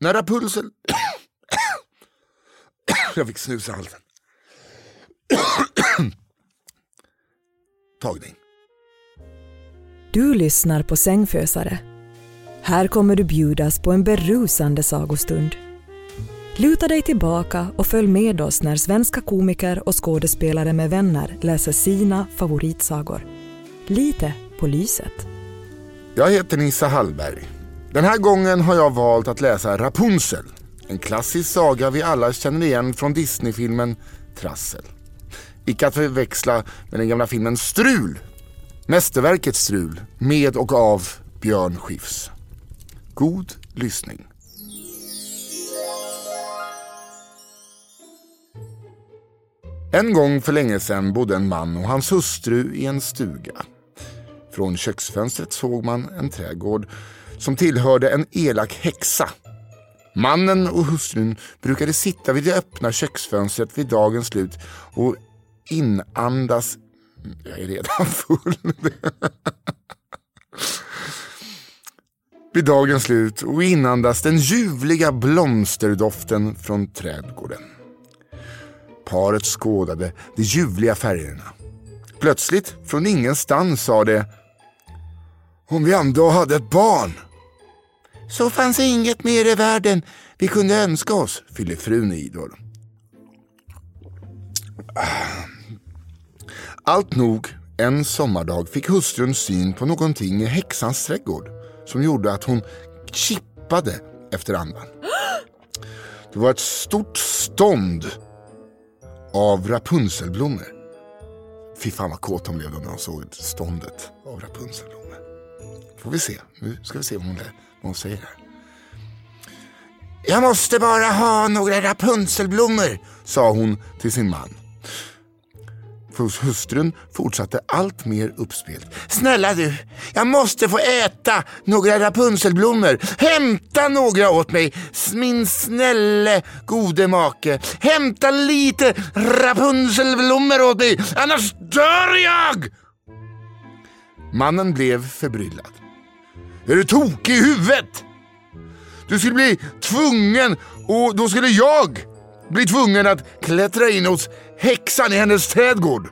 När Rapunzel... Jag fick snusa halsen. Tagning. Du lyssnar på Sängfösare. Här kommer du bjudas på en berusande sagostund. Luta dig tillbaka och följ med oss när svenska komiker och skådespelare med vänner läser sina favoritsagor. Lite på lyset. Jag heter Nissa Hallberg. Den här gången har jag valt att läsa Rapunzel. En klassisk saga vi alla känner igen från Disneyfilmen Trassel. Icke att förväxla med den gamla filmen Strul. Mästerverket Strul med och av Björn Skifs. God lyssning. En gång för länge sedan bodde en man och hans hustru i en stuga. Från köksfönstret såg man en trädgård som tillhörde en elak häxa. Mannen och hustrun brukade sitta vid det öppna köksfönstret vid dagens slut och inandas... Jag är redan full. vid dagens slut och inandas den ljuvliga blomsterdoften från trädgården. Paret skådade de ljuvliga färgerna. Plötsligt, från ingenstans, sa det Om vi ändå hade ett barn. Så fanns inget mer i världen vi kunde önska oss, fyller frun i då. Ah. Allt nog, en sommardag fick hustrun syn på någonting i häxans trädgård som gjorde att hon kippade efter andan. Det var ett stort stånd av Rapunzelblommor. Fy fan vad kåt hon blev när hon såg ståndet av Rapunzelblommor. Får vi se, nu ska vi se vad hon, lär hon säger det. Jag måste bara ha några Rapunzelblommor, sa hon till sin man. Hustrun fortsatte allt mer uppspelt. Snälla du, jag måste få äta några Rapunzelblommor. Hämta några åt mig, min snälle gode make. Hämta lite Rapunzelblommor åt mig, annars dör jag! Mannen blev förbryllad. Är du tokig i huvudet? Du skulle bli tvungen och då skulle jag bli tvungen att klättra in hos häxan i hennes trädgård.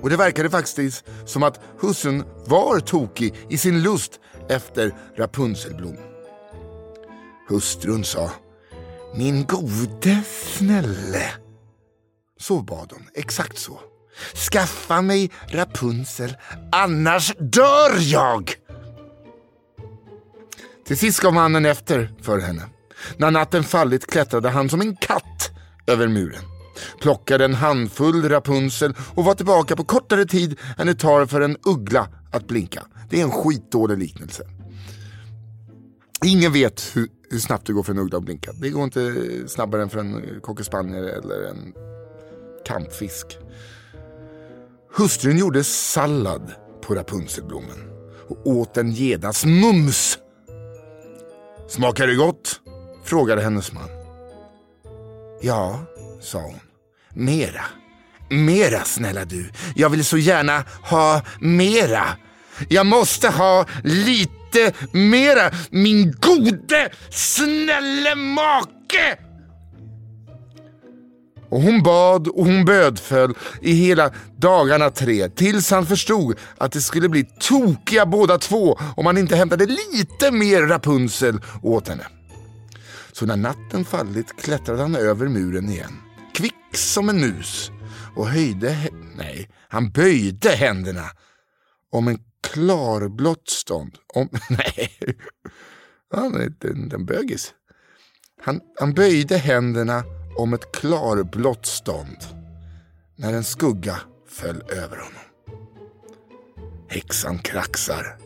Och det verkade faktiskt som att hustrun var tokig i sin lust efter Rapunzelblom. Hustrun sa, min gode snälle. Så bad hon, exakt så. Skaffa mig Rapunzel, annars dör jag! Till sist gav mannen efter för henne. När natten fallit klättrade han som en katt över muren. Plockade en handfull Rapunzel och var tillbaka på kortare tid än det tar för en uggla att blinka. Det är en skitdålig liknelse. Ingen vet hur, hur snabbt det går för en uggla att blinka. Det går inte snabbare än för en cockerspaniel eller en kampfisk. Hustrun gjorde sallad på Rapunzelblommen och åt den genast mums. Smakar det gott? frågade hennes man. Ja, sa hon. Mera. Mera snälla du. Jag vill så gärna ha mera. Jag måste ha lite mera, min gode snälle make! Och hon bad och hon bödföll i hela dagarna tre tills han förstod att det skulle bli tokiga båda två om han inte hämtade lite mer Rapunzel åt henne. Så när natten fallit klättrade han över muren igen, kvick som en mus och höjde, nej, han böjde händerna om en klarblått stånd. Om, nej, han är inte en bögis. Han, han böjde händerna om ett klarblått stånd när en skugga föll över honom. Häxan kraxar.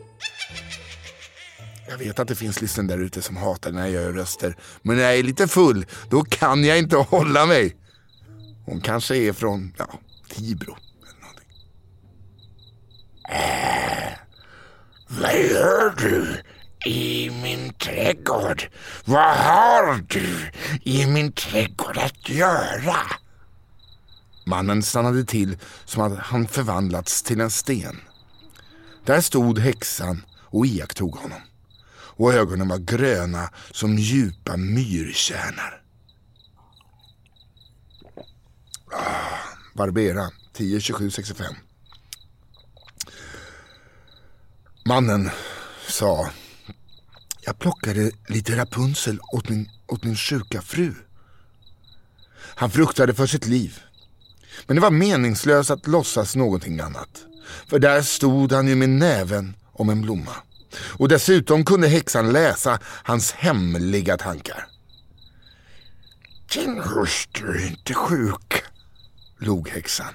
Jag vet att det finns lyssnare där ute som hatar när jag gör röster. Men när jag är lite full, då kan jag inte hålla mig. Hon kanske är från, ja, Tibro. Eller någonting. Äh, vad gör du? I min trädgård. Vad har du i min trädgård att göra? Mannen stannade till som att han förvandlats till en sten. Där stod häxan och iakttog honom. Och ögonen var gröna som djupa myrkärnar. Ah, Barbera 10.27.65. Mannen sa jag plockade lite Rapunzel åt min, åt min sjuka fru. Han fruktade för sitt liv. Men det var meningslöst att låtsas någonting annat. För där stod han ju med näven om en blomma. Och dessutom kunde häxan läsa hans hemliga tankar. Din hustru är inte sjuk, log häxan.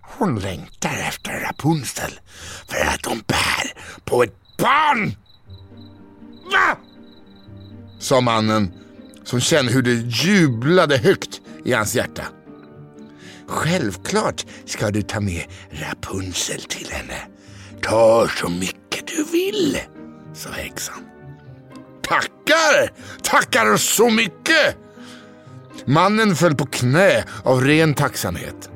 Hon längtar efter Rapunzel för att hon bär på ett barn! Va? Sa mannen som kände hur det jublade högt i hans hjärta. Självklart ska du ta med Rapunzel till henne. Ta så mycket du vill, sa häxan. Tackar! Tackar så mycket! Mannen föll på knä av ren tacksamhet.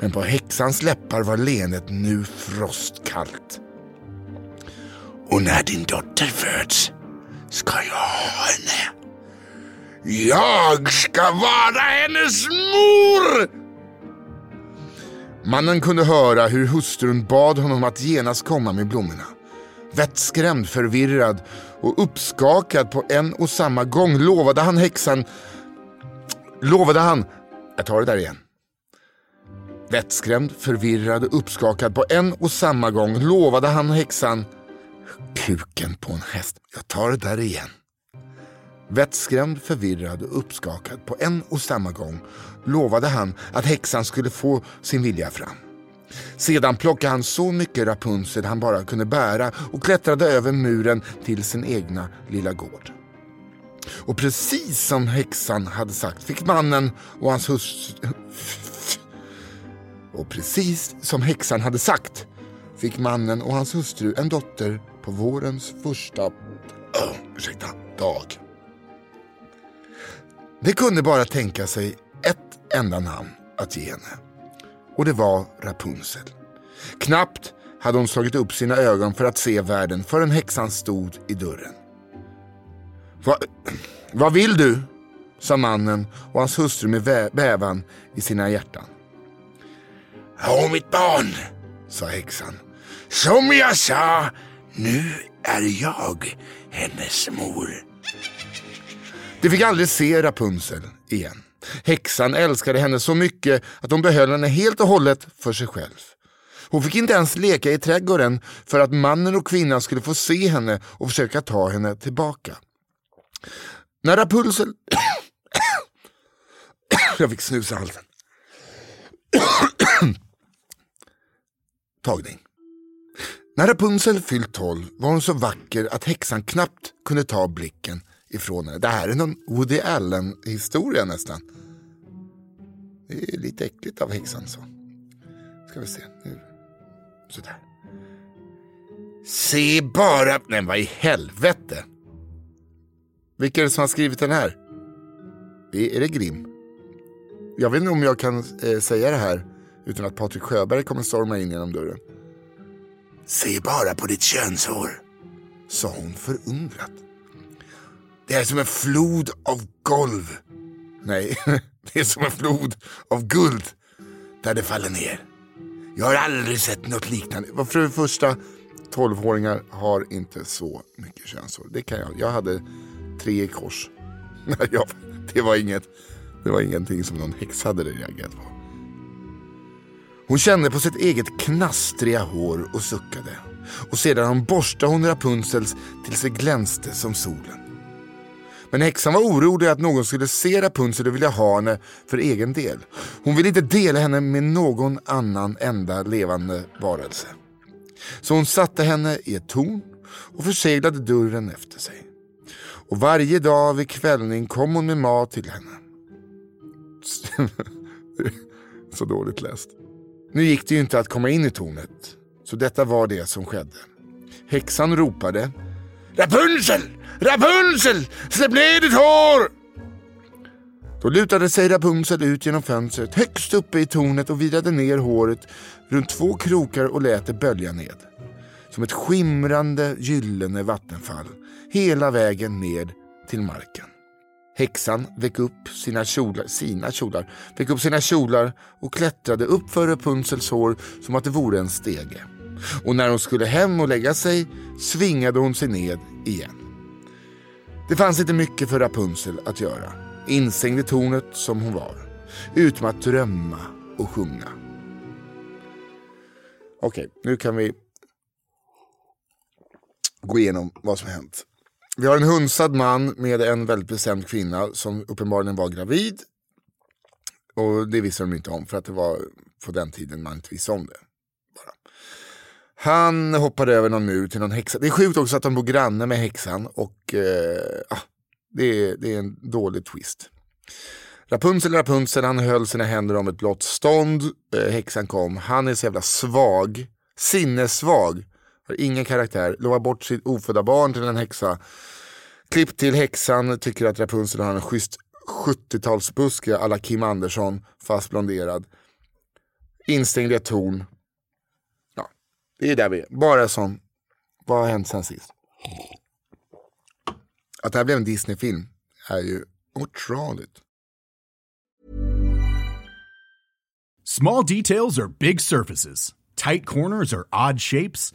Men på häxans läppar var leendet nu frostkallt. Och när din dotter föds ska jag ha henne. Jag ska vara hennes mor! Mannen kunde höra hur hustrun bad honom att genast komma med blommorna. Vettskrämd, förvirrad och uppskakad på en och samma gång lovade han häxan... Lovade han... Jag tar det där igen. Vettskrämd, förvirrad och uppskakad på en och samma gång lovade han häxan kuken på en häst. Jag tar det där igen. Vettskrämd, förvirrad och uppskakad på en och samma gång lovade han att häxan skulle få sin vilja fram. Sedan plockade han så mycket Rapunzel han bara kunde bära och klättrade över muren till sin egna lilla gård. Och precis som häxan hade sagt fick mannen och hans hustru... Och precis som häxan hade sagt fick mannen och hans hustru en dotter på vårens första ursäkta, dag. Det kunde bara tänka sig ett enda namn att ge henne. Och det var Rapunzel. Knappt hade hon slagit upp sina ögon för att se världen förrän häxan stod i dörren. Va, vad vill du? sa mannen och hans hustru med bävan i sina hjärtan. Åh, mitt barn, sa häxan. Som jag sa nu är jag hennes mor. De fick aldrig se Rapunzel igen. Häxan älskade henne så mycket att hon behöll henne helt och hållet för sig själv. Hon fick inte ens leka i trädgården för att mannen och kvinnan skulle få se henne och försöka ta henne tillbaka. När Rapunzel... Jag fick snus i halsen. Tagning. När Rapunzel fyllt tolv var hon så vacker att häxan knappt kunde ta blicken ifrån henne. Det här är någon Woody Allen historia nästan. Det är lite äckligt av häxan så. Ska vi se. Nu. Sådär. Se bara... Nej, vad i helvete. Vilka är det som har skrivit den här? Det är det Grim. Jag vet inte om jag kan eh, säga det här utan att Patrik Sjöberg kommer storma in genom dörren. Se bara på ditt könshår, sa hon förundrat. Det är som en flod av golv. Nej, det är som en flod av guld där det faller ner. Jag har aldrig sett något liknande. För det första, tolvåringar har inte så mycket könshår. Det kan jag. Jag hade tre i kors. det, var inget, det var ingenting som någon häxa hade reagerat på. Hon kände på sitt eget knastriga hår och suckade. Och sedan borstade hon Rapunzels tills det glänste som solen. Men häxan var orolig att någon skulle se Rapunzel och vilja ha henne för egen del. Hon ville inte dela henne med någon annan enda levande varelse. Så hon satte henne i ett torn och förseglade dörren efter sig. Och varje dag vid kvällning kom hon med mat till henne. Så dåligt läst. Nu gick det ju inte att komma in i tornet, så detta var det som skedde. Häxan ropade Rapunzel! Rapunzel! Släpp ner ditt hår! Då lutade sig Rapunzel ut genom fönstret högst uppe i tornet och virade ner håret runt två krokar och lät det bölja ned. Som ett skimrande gyllene vattenfall hela vägen ned till marken. Häxan väck upp sina kjolar, sina kjolar, väck upp sina kjolar och klättrade upp för Rapunzels hår som att det vore en stege. Och när hon skulle hem och lägga sig svingade hon sig ned igen. Det fanns inte mycket för Rapunzel att göra, instängd i tornet som hon var, utom att drömma och sjunga. Okej, nu kan vi gå igenom vad som hänt. Vi har en hunsad man med en väldigt bestämd kvinna som uppenbarligen var gravid. Och det visste de inte om för att det var på den tiden man inte visste om det. Bara. Han hoppade över någon mur till någon häxa. Det är sjukt också att de bor granne med häxan och eh, ah, det, är, det är en dålig twist. Rapunzel, Rapunzel, han höll sina händer om ett blått stånd. Eh, häxan kom. Han är så jävla svag. Sinnessvag. Har ingen karaktär. Lovar bort sitt ofödda barn till en häxa. Klipp till häxan tycker att Rapunzel har en schysst 70-talsbuske alla Kim Andersson fast blonderad. Instängd i ett torn. Ja, det är där vi är. Bara som, vad har hänt sen sist? Att det här blev en Disney-film är ju otroligt. Small details are big surfaces. Tight corners are odd shapes.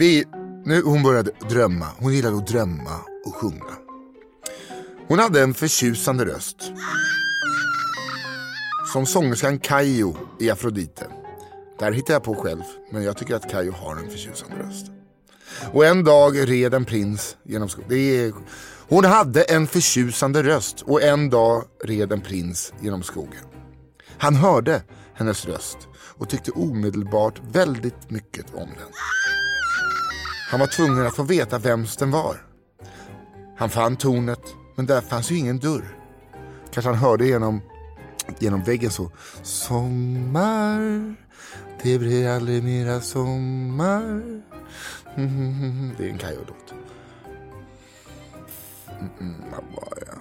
Vi, nu hon började drömma. Hon gillade att drömma och sjunga. Hon hade en förtjusande röst. Som sångerskan Kayo i Afrodite. Där hittar jag på själv, men jag tycker att Kayo har en förtjusande röst. Och en dag red en prins genom skogen. Hon hade en förtjusande röst och en dag red en prins genom skogen. Han hörde hennes röst och tyckte omedelbart väldigt mycket om den. Han var tvungen att få veta vems den var. Han fann tornet, men där fanns ju ingen dörr. Kanske han hörde genom, genom väggen så. Sommar, det blir aldrig mera sommar. Det är en Kayo-låt. Mm, mm,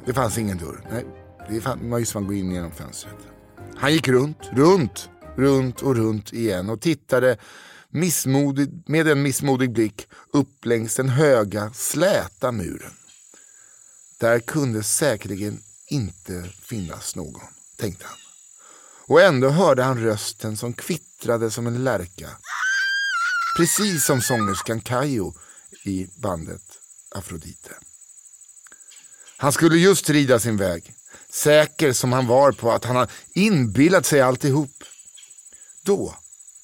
det fanns ingen dörr. Nej, det var som man går in genom fönstret. Han gick runt, runt, runt och runt igen och tittade missmodig, med en missmodig blick upp längs den höga, släta muren. Där kunde säkerligen inte finnas någon, tänkte han. Och ändå hörde han rösten som kvittrade som en lärka. Precis som sångerskan Kayo i bandet Afrodite. Han skulle just rida sin väg, säker som han var på att han hade inbillat sig alltihop. Då,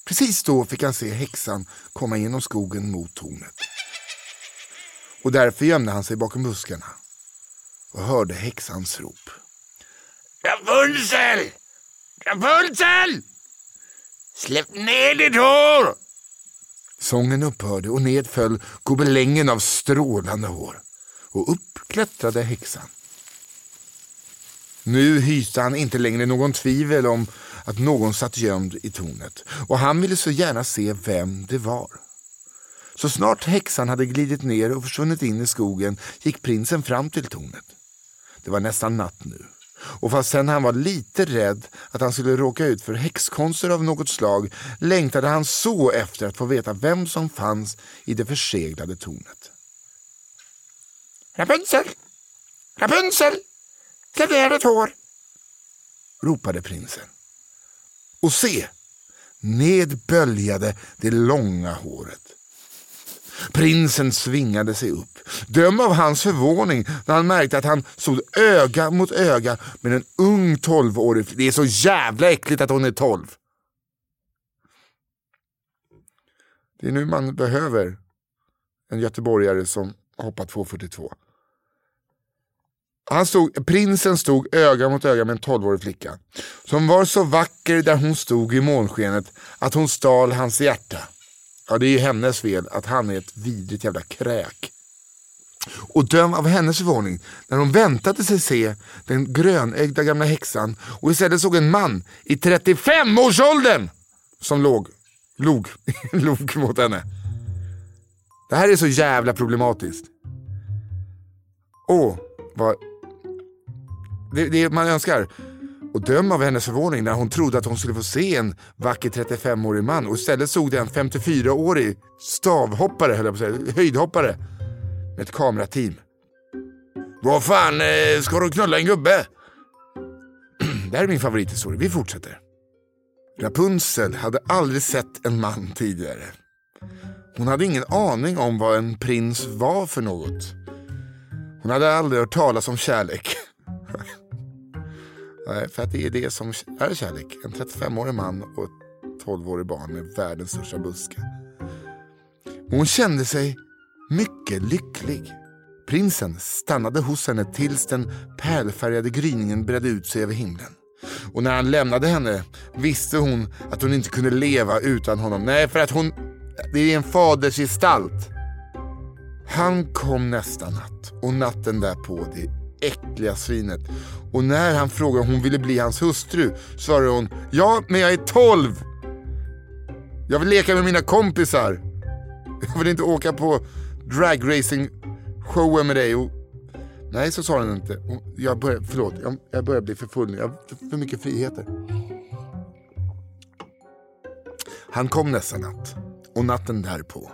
precis då fick han se häxan komma genom skogen mot tornet. Och därför gömde han sig bakom buskarna och hörde häxans rop. Rapunzel! Rapunzel! Släpp ner ditt hår! Sången upphörde och ned föll gobelängen av strålande hår. Och upp klättrade häxan. Nu hyste han inte längre någon tvivel om att någon satt gömd i tornet och han ville så gärna se vem det var. Så snart häxan hade glidit ner och försvunnit in i skogen gick prinsen fram till tornet. Det var nästan natt nu. Och fastän han var lite rädd att han skulle råka ut för häxkonster av något slag längtade han så efter att få veta vem som fanns i det förseglade tornet. Rapunzel! Rapunzel! Släpp ner ditt hår! ropade prinsen. Och se! Ned böljade det långa håret. Prinsen svingade sig upp. Döm av hans förvåning när han märkte att han stod öga mot öga med en ung tolvårig Det är så jävla äckligt att hon är tolv. Det är nu man behöver en göteborgare som hoppat 2,42. Han stod, prinsen stod öga mot öga med en tolvårig flicka. Som var så vacker där hon stod i månskenet att hon stal hans hjärta. Ja, det är ju hennes fel att han är ett vidrigt jävla kräk. Och döm av hennes förvåning när hon väntade sig se den grönögda gamla häxan och istället såg en man i 35-årsåldern som låg, log, log mot henne. Det här är så jävla problematiskt. Åh, vad... Det, det man önskar. Och döm av hennes förvåning när hon trodde att hon skulle få se en vacker 35-årig man och istället såg det en 54-årig stavhoppare, höll jag på att säga, höjdhoppare med ett kamerateam. Vad fan, eh, ska du knulla en gubbe? Det här är min favorithistoria, vi fortsätter. Rapunzel hade aldrig sett en man tidigare. Hon hade ingen aning om vad en prins var för något. Hon hade aldrig hört talas om kärlek. Nej, för att det är det som är kärlek. En 35-årig man och ett 12-årig barn med världens största buske. Hon kände sig mycket lycklig. Prinsen stannade hos henne tills den pärlfärgade gryningen bredde ut sig över himlen. Och när han lämnade henne visste hon att hon inte kunde leva utan honom. Nej, för att hon... Det är en fadersgestalt. Han kom nästa natt och natten därpå det äckliga svinet och när han frågade om hon ville bli hans hustru svarade hon Ja, men jag är 12! Jag vill leka med mina kompisar. Jag vill inte åka på dragracing-showen med dig. Och... Nej, så sa han inte. Jag börjar, förlåt, jag, jag börjar bli för full. Jag har för mycket friheter. Han kom nästa natt och natten därpå.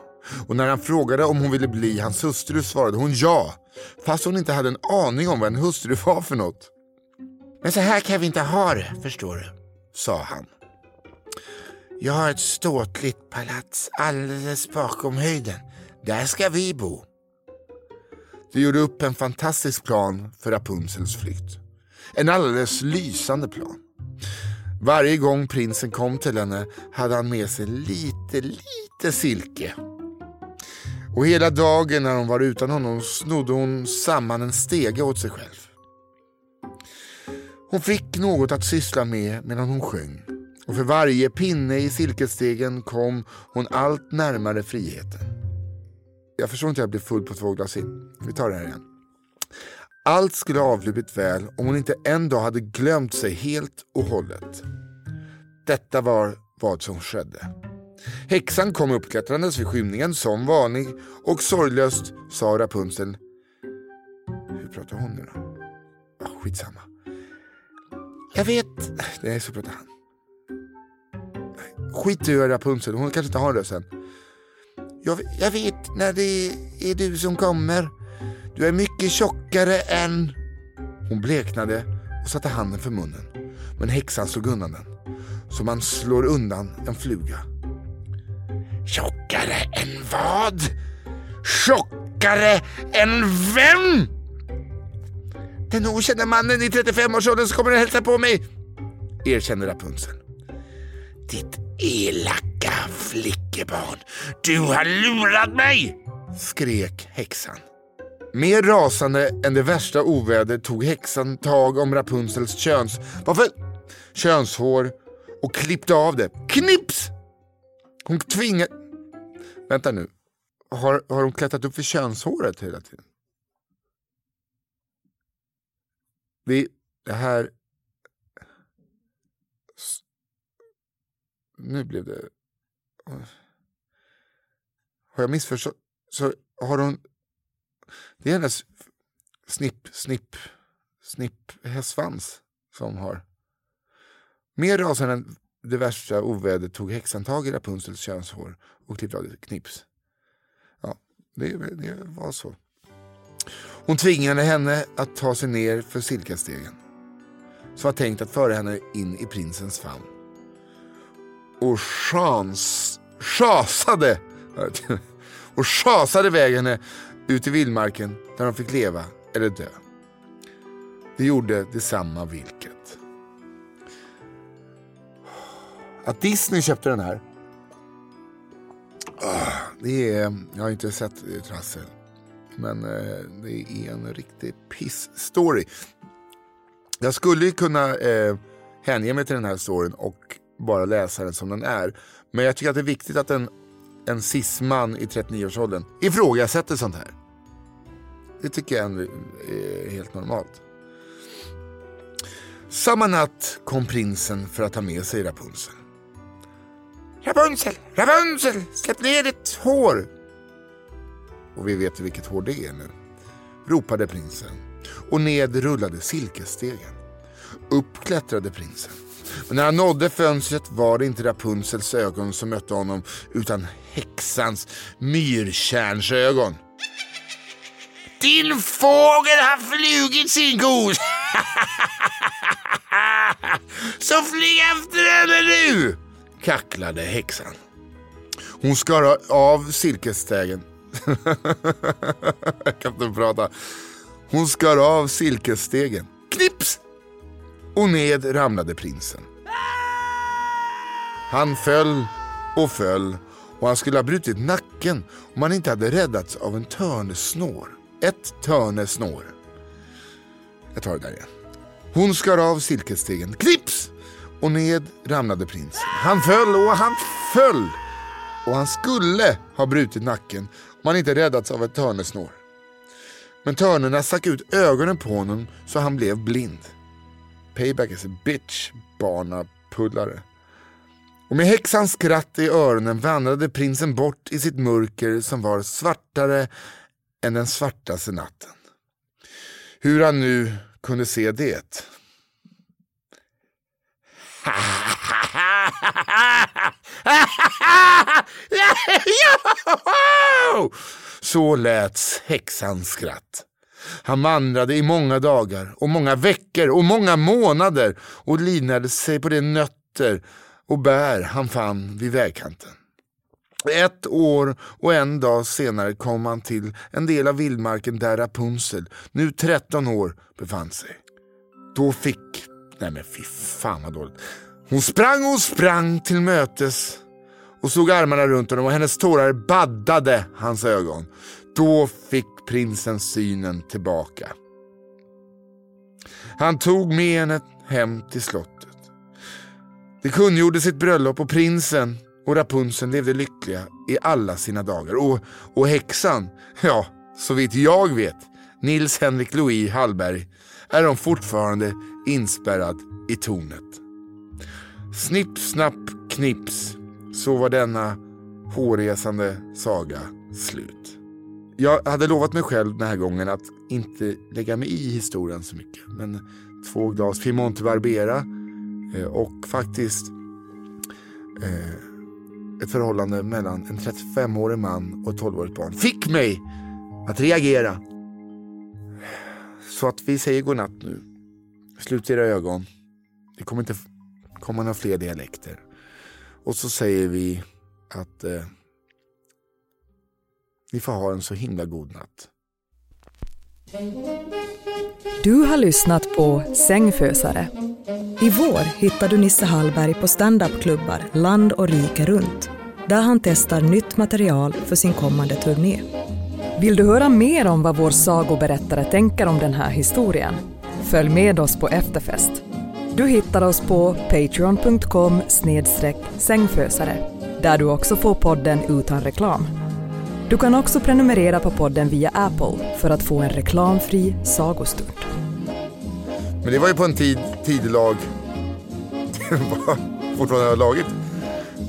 Och när han frågade om hon ville bli hans hustru svarade hon ja. Fast hon inte hade en aning om vad en hustru var för något. Men så här kan vi inte ha det, förstår du, sa han. Jag har ett ståtligt palats alldeles bakom höjden. Där ska vi bo. De gjorde upp en fantastisk plan för Rapunzels flykt. En alldeles lysande plan. Varje gång prinsen kom till henne hade han med sig lite, lite silke. Och hela dagen när hon var utan honom snodde hon samman en stege åt sig själv. Hon fick något att syssla med medan hon sjöng och för varje pinne i silkesstegen kom hon allt närmare friheten. Jag förstår inte att jag blev full på två glas in. Vi tar det här igen. Allt skulle ha avlupit väl om hon inte en dag hade glömt sig helt och hållet. Detta var vad som skedde. Häxan kom uppklättrandes vid skymningen som vanlig och sorglöst sa Rapunzel. Hur pratar hon nu då? Ah, skitsamma. Jag vet... Nej, så pratar han. Skit i Rapunzel, hon kanske inte har rösten. Jag, jag vet när det är du som kommer. Du är mycket tjockare än... Hon bleknade och satte handen för munnen. Men häxan slog undan den. Som man slår undan en fluga. Tjockare än vad? Tjockare än vem? Den okända mannen i 35-årsåldern som kommer att hälsa på mig. Erkänner Rapunzel. Ditt elaka flickebarn. Du har lurat mig! Skrek häxan. Mer rasande än det värsta oväder tog häxan tag om Rapunzels köns... Varför? Könshår och klippte av det. Knips! Hon tvingade... Vänta nu. Har, har hon klättrat upp för könshåret hela tiden? Vi, det här... Nu blev det... Har jag missförstått? Så har hon... Det är hennes snipp, snipp, snipp hästsvans som har... Mer rasande än det värsta ovädret tog häxan tag i Rapunzels könshår och klippte av det knips. Ja, det, det var så. Hon tvingade henne att ta sig ner för silkastegen som var tänkt att föra henne in i prinsens famn. Och chans, chasade och chasade iväg henne ut i vildmarken där de fick leva eller dö. Det gjorde detsamma vilket. Att Disney köpte den här. Ah, det är, jag har inte sett eh, Trassel. Men eh, det är en riktig piss-story. Jag skulle ju kunna eh, hänge mig till den här storyn och bara läsa den som den är. Men jag tycker att det är viktigt att en, en cis-man i 39-årsåldern ifrågasätter sånt här. Det tycker jag är helt normalt. Samma natt kom prinsen för att ta med sig Rapunzel. Rapunzel, Rapunzel, släpp ner ditt hår! Och vi vet vilket hår det är nu. Ropade prinsen. Och ned rullade silkesstegen. Upp klättrade prinsen. Men när han nådde fönstret var det inte Rapunzels ögon som mötte honom utan häxans myrkärnsögon. Din fågel har flugit sin kos! Så flyg efter henne nu! kacklade häxan. Hon skar av silkesstegen. Jag kan inte prata. Hon skar av silkesstegen. Knips! Och ned ramlade prinsen. Han föll och föll och han skulle ha brutit nacken om han inte hade räddats av en törnesnår. Ett törnesnår. Jag tar det där igen. Hon skar av silkesstegen. Knips! Och ned ramlade prinsen. Han föll och han föll. Och han skulle ha brutit nacken man han inte räddats av ett törnesnår. Men törnerna stack ut ögonen på honom så han blev blind. Payback is a bitch, barnapullare. Och med häxans skratt i öronen vandrade prinsen bort i sitt mörker som var svartare än den svartaste natten. Hur han nu kunde se det. Så lät häxans skratt. Han vandrade i många dagar och många veckor och många månader och livnärde sig på de nötter och bär han fann vid vägkanten. Ett år och en dag senare kom han till en del av vildmarken där Rapunzel, nu 13 år, befann sig. Då fick... Nej men fy fan vad dåligt. Hon sprang och sprang till mötes och slog armarna runt honom och hennes tårar baddade hans ögon. Då fick prinsen synen tillbaka. Han tog med henne hem till slottet. Det kungjorde sitt bröllop och prinsen och Rapunzel levde lyckliga i alla sina dagar. Och, och häxan, ja, så vitt jag vet, Nils Henrik Louis Hallberg, är de fortfarande inspärrad i tornet. Snipp, snapp, knips, så var denna hårresande saga slut. Jag hade lovat mig själv den här gången att inte lägga mig i historien så mycket. Men två glas Piemonte Barbera eh, och faktiskt eh, ett förhållande mellan en 35-årig man och ett 12-årigt barn fick mig att reagera. Så att vi säger godnatt nu. Slut era ögon. Det kommer inte komma några fler dialekter. Och så säger vi att eh, ni får ha en så himla god natt. Du har lyssnat på Sängfösare. I vår hittar du Nisse Hallberg på standupklubbar land och rike runt där han testar nytt material för sin kommande turné. Vill du höra mer om vad vår sagoberättare tänker om den här historien? Följ med oss på efterfest. Du hittar oss på patreon.com sängfösare där du också får podden utan reklam. Du kan också prenumerera på podden via Apple för att få en reklamfri sagostund. Men det var ju på en tid, tidelag, fortfarande har laget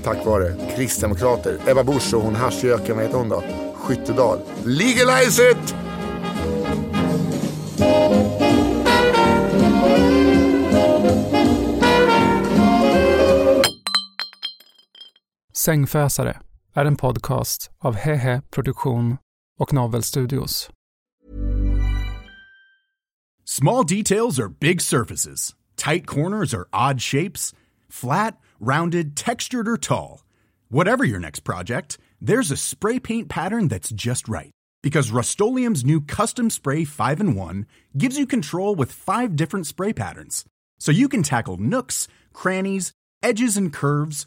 tack vare kristdemokrater. Ebba Busch och hon haschgöken, vad heter hon då? Skyttedal. Legalize it! Sängfösare är en podcast av Hehe Produktion och Novel Studios. Small details are big surfaces. Tight corners are odd shapes. Flat, rounded, textured, or tall. Whatever your next project, there's a spray paint pattern that's just right. Because Rust new Custom Spray 5 in 1 gives you control with five different spray patterns. So you can tackle nooks, crannies, edges, and curves